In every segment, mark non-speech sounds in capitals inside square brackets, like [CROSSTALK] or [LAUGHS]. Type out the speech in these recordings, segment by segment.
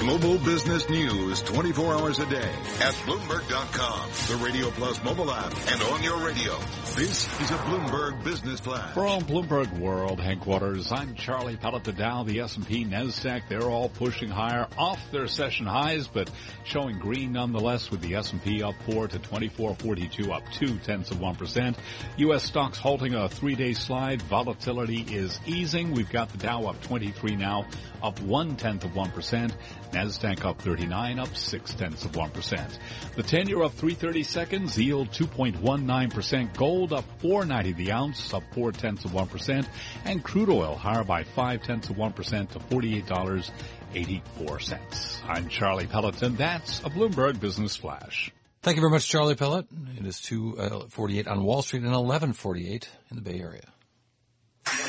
Global business news 24 hours a day at Bloomberg.com, the Radio Plus mobile app, and on your radio. This is a Bloomberg Business Flash. From Bloomberg World headquarters, I'm Charlie Pellett. The Dow, the S&P, NASDAQ, they're all pushing higher off their session highs, but showing green nonetheless with the S&P up 4 to 2442, up 2 tenths of 1%. U.S. stocks halting a three-day slide. Volatility is easing. We've got the Dow up 23 now, up 1 tenth of 1%. NASDAQ up 39, up 6 tenths of 1%. The 10-year up 330 seconds, yield 2.19%. Gold up 490 the ounce, up 4 tenths of 1%. And crude oil higher by 5 tenths of 1% to $48.84. I'm Charlie Pelleton. That's a Bloomberg Business Flash. Thank you very much, Charlie Pellett. It is 248 uh, on Wall Street and 1148 in the Bay Area.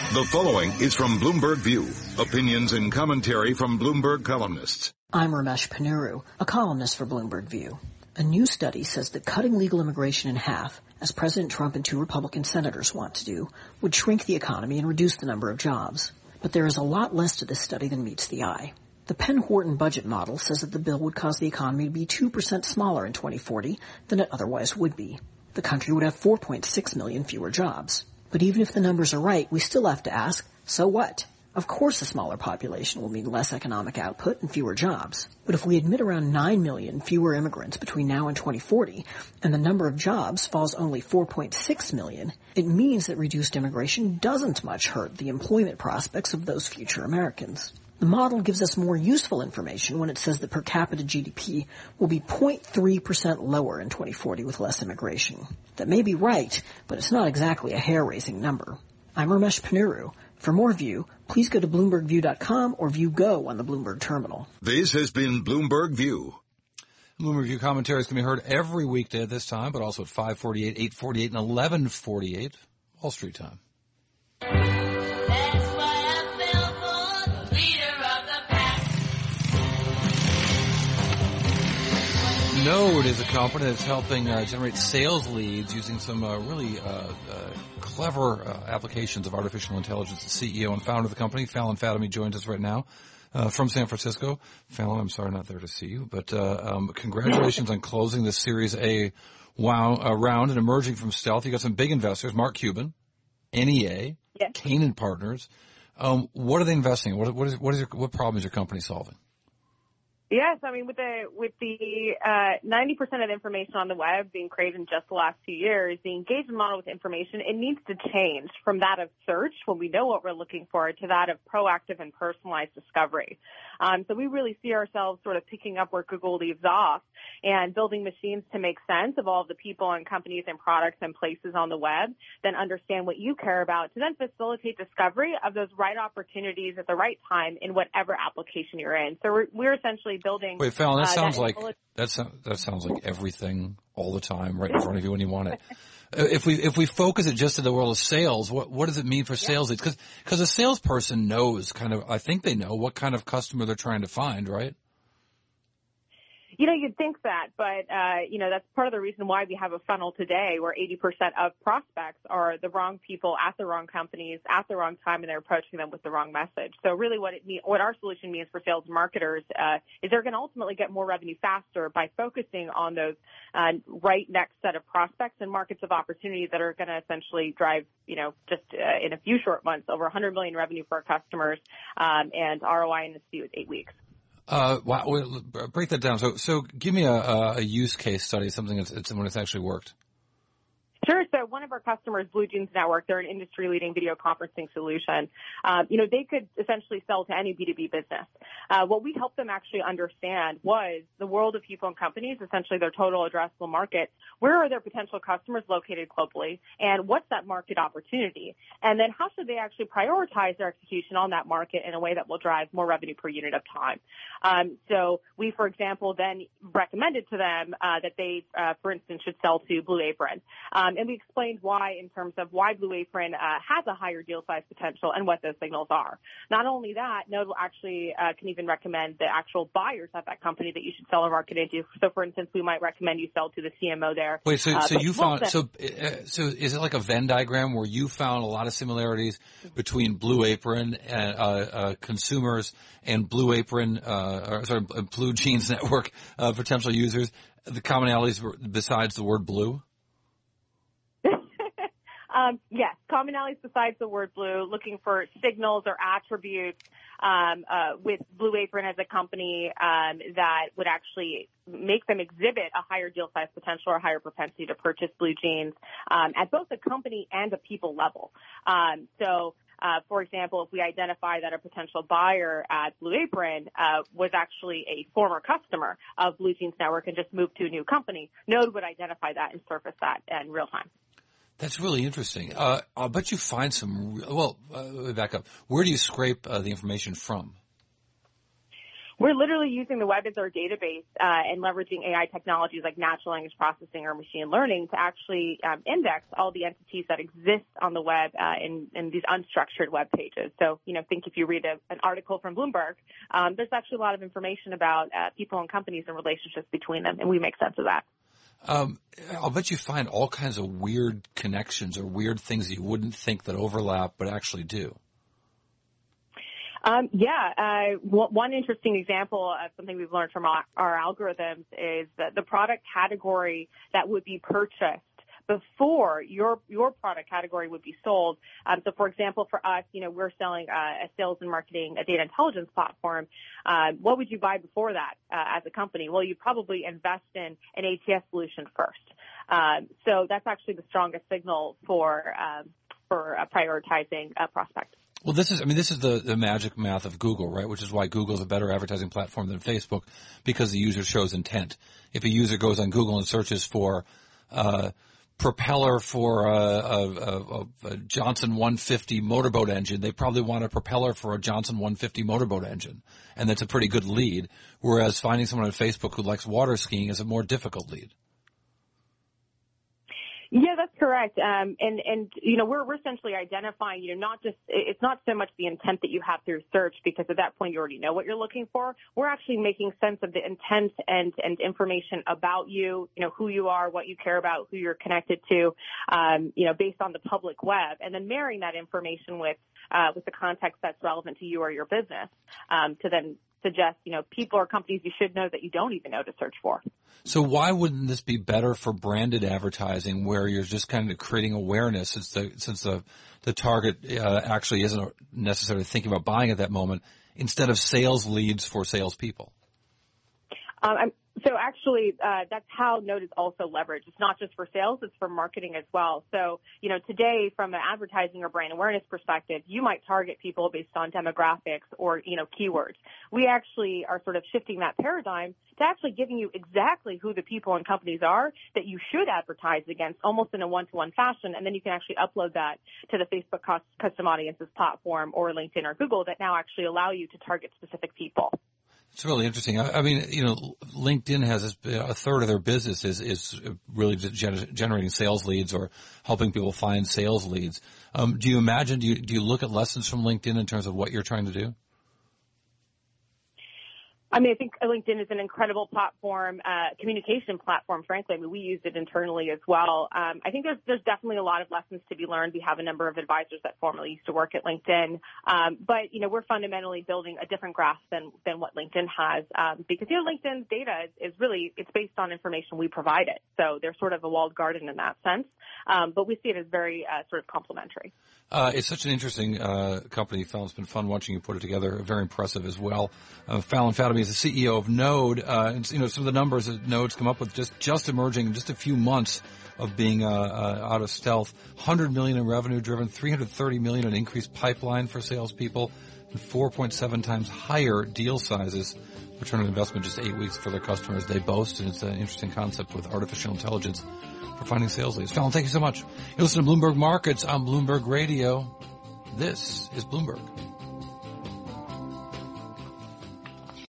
The following is from Bloomberg View. Opinions and commentary from Bloomberg columnists. I'm Ramesh Ponnuru, a columnist for Bloomberg View. A new study says that cutting legal immigration in half, as President Trump and two Republican senators want to do, would shrink the economy and reduce the number of jobs. But there is a lot less to this study than meets the eye. The Penn-Wharton budget model says that the bill would cause the economy to be 2% smaller in 2040 than it otherwise would be. The country would have 4.6 million fewer jobs. But even if the numbers are right, we still have to ask, so what? Of course a smaller population will mean less economic output and fewer jobs. But if we admit around 9 million fewer immigrants between now and 2040, and the number of jobs falls only 4.6 million, it means that reduced immigration doesn't much hurt the employment prospects of those future Americans. The model gives us more useful information when it says that per capita GDP will be 0.3% lower in 2040 with less immigration. That may be right, but it's not exactly a hair-raising number. I'm Ramesh Ponnuru. For more View, please go to BloombergView.com or View Go on the Bloomberg terminal. This has been Bloomberg View. Bloomberg View commentaries can be heard every weekday at this time, but also at 548, 848, and 1148 Wall Street time. Node is a company that's helping uh, generate sales leads using some uh, really uh, uh clever uh, applications of artificial intelligence. The CEO and founder of the company, Falon Fatemi, joins us right now uh, from San Francisco. Falon, I'm sorry not there to see you, but um, congratulations on closing the Series A wow, round and emerging from stealth. You got some big investors, Mark Cuban, NEA, yes. Canaan Partners. Um, what are they investing in? What, what is what is your, what problem is your company solving? Yes, I mean with the with the uh, ninety uh, percent of information on the web being created in just the last two years, the engagement model with information it needs to change from that of search when we know what we're looking for to that of proactive and personalized discovery. Um, so we really see ourselves sort of picking up where Google leaves off and building machines to make sense of all the people and companies and products and places on the web, then understand what you care about to then facilitate discovery of those right opportunities at the right time in whatever application you're in. So we're, we're essentially building. Wait, Falon, that uh, sounds that like that, that sounds like everything all the time right in front of you when you want it. [LAUGHS] Uh, if we if we focus it just to the world of sales, what what does it mean for sales leads? Because because a salesperson knows kind of I think they know what kind of customer they're trying to find, right? You know, you'd think that, but uh, you know that's part of the reason why we have a funnel today, where 80% of prospects are the wrong people at the wrong companies at the wrong time, and they're approaching them with the wrong message. So really, what it mean, what our solution means for sales marketers uh, is they're going to ultimately get more revenue faster by focusing on those uh, right next set of prospects and markets of opportunity that are going to essentially drive, you know, just uh, in a few short months, over 100 million revenue for our customers um, and ROI in the eight weeks. Uh, wow, break that down. So, so give me a, a use case study, something that's, it's actually worked. Sure. So one of our customers, Blue Jeans Network, they're an industry-leading video conferencing solution. Um, you know, they could essentially sell to any B2B business. Uh, what we helped them actually understand was the world of people and companies, essentially their total addressable market. Where are their potential customers located globally, and what's that market opportunity? And then how should they actually prioritize their execution on that market in a way that will drive more revenue per unit of time? Um, so we, for example, then recommended to them uh, that they, uh, for instance, should sell to Blue Apron. Um, Um, and we explained why in terms of why Blue Apron uh, has a higher deal size potential and what those signals are. Not only that, Node will actually uh, can even recommend the actual buyers at that company that you should sell or market into. So, for instance, we might recommend you sell to the CMO there. Wait, so, uh, so you found so uh, so is it like a Venn diagram where you found a lot of similarities between Blue Apron and uh, uh, consumers and Blue Apron, or sorry, Blue Jeans [LAUGHS] Network potential users? The commonalities besides the word blue. Um, yes, commonalities besides the word blue, looking for signals or attributes um, uh, with Blue Apron as a company um, that would actually make them exhibit a higher deal size potential or higher propensity to purchase blue jeans um, at both a company and a people level. Um, so. Uh, for example, if we identify that a potential buyer at Blue Apron uh, was actually a former customer of Blue Jeans Network and just moved to a new company, Node would identify that and surface that in real time. That's really interesting. Uh, I'll bet you find some. Well, uh, back up. Where do you scrape uh, the information from? We're literally using the web as our database uh, and leveraging AI technologies like natural language processing or machine learning to actually um, index all the entities that exist on the web uh, in, in, these unstructured web pages. So, you know, think if you read a, an article from Bloomberg, um, there's actually a lot of information about uh, people and companies and relationships between them, and we make sense of that. Um, I'll bet you find all kinds of weird connections or weird things you wouldn't think that overlap, but actually do. Um, yeah, uh, one interesting example of something we've learned from our, our algorithms is that the product category that would be purchased before your your product category would be sold. Um, so, for example, for us, you know, we're selling uh, a sales and marketing, a data intelligence platform. Uh, what would you buy before that uh, as a company? Well, you probably invest in an ATS solution first. Um, so that's actually the strongest signal for um, for prioritizing a prospect. Well, this is, I mean, this is the, the magic math of Google, right? Which is why Google is a better advertising platform than Facebook because the user shows intent. If a user goes on Google and searches for, uh, propeller for a, a, a, Johnson 150 motorboat engine, they probably want a propeller for a Johnson 150 motorboat engine. And that's a pretty good lead. Whereas finding someone on Facebook who likes water skiing is a more difficult lead. Yeah, that's correct. Um, and and you know we're we're essentially identifying you know not just it's not so much the intent that you have through search because at that point you already know what you're looking for. We're actually making sense of the intent and and information about you, you know who you are, what you care about, who you're connected to, um, you know based on the public web, and then marrying that information with uh, with the context that's relevant to you or your business um, to then suggest, you know, people or companies you should know that you don't even know to search for. So why wouldn't this be better for branded advertising where you're just kind of creating awareness since the, since the, the target uh, actually isn't necessarily thinking about buying at that moment instead of sales leads for salespeople? Um, so actually, uh, that's how Node is also leveraged. It's not just for sales; it's for marketing as well. So you know, today from an advertising or brand awareness perspective, you might target people based on demographics or you know keywords. We actually are sort of shifting that paradigm to actually giving you exactly who the people and companies are that you should advertise against, almost in a one-to-one fashion, and then you can actually upload that to the Facebook custom audiences platform or LinkedIn or Google that now actually allow you to target specific people. It's really interesting. I, I, mean, you know, LinkedIn has a third of their business is, is really gener- generating sales leads or helping people find sales leads. Um, do you imagine, do you, do you look at lessons from LinkedIn in terms of what you're trying to do? I mean, I think LinkedIn is an incredible platform, uh, communication platform. Frankly, I mean, we used it internally as well. Um, I think there's there's definitely a lot of lessons to be learned. We have a number of advisors that formerly used to work at LinkedIn, um, but you know, we're fundamentally building a different graph than than what LinkedIn has um, because you know, LinkedIn's data is, is, really it's based on information we provide it, so they're sort of a walled garden in that sense. Um, but we see it as very uh, sort of complementary. Uh, it's such an interesting uh, company, Falon. It's been fun watching you put it together. Very impressive as well. Uh, Falon Fatemi is the CEO of Node. Uh, and, you know, some of the numbers that Node's come up with just just emerging in just a few months of being uh, uh, out of stealth. 100 million in revenue driven, 330 million in increased pipeline for salespeople, and 4.7 times higher deal sizes. Return on investment just eight weeks for their customers. They boast, and it's an interesting concept with artificial intelligence for finding sales leads. Falon, thank you so much. You listen to Bloomberg Markets on Bloomberg Radio. This is Bloomberg.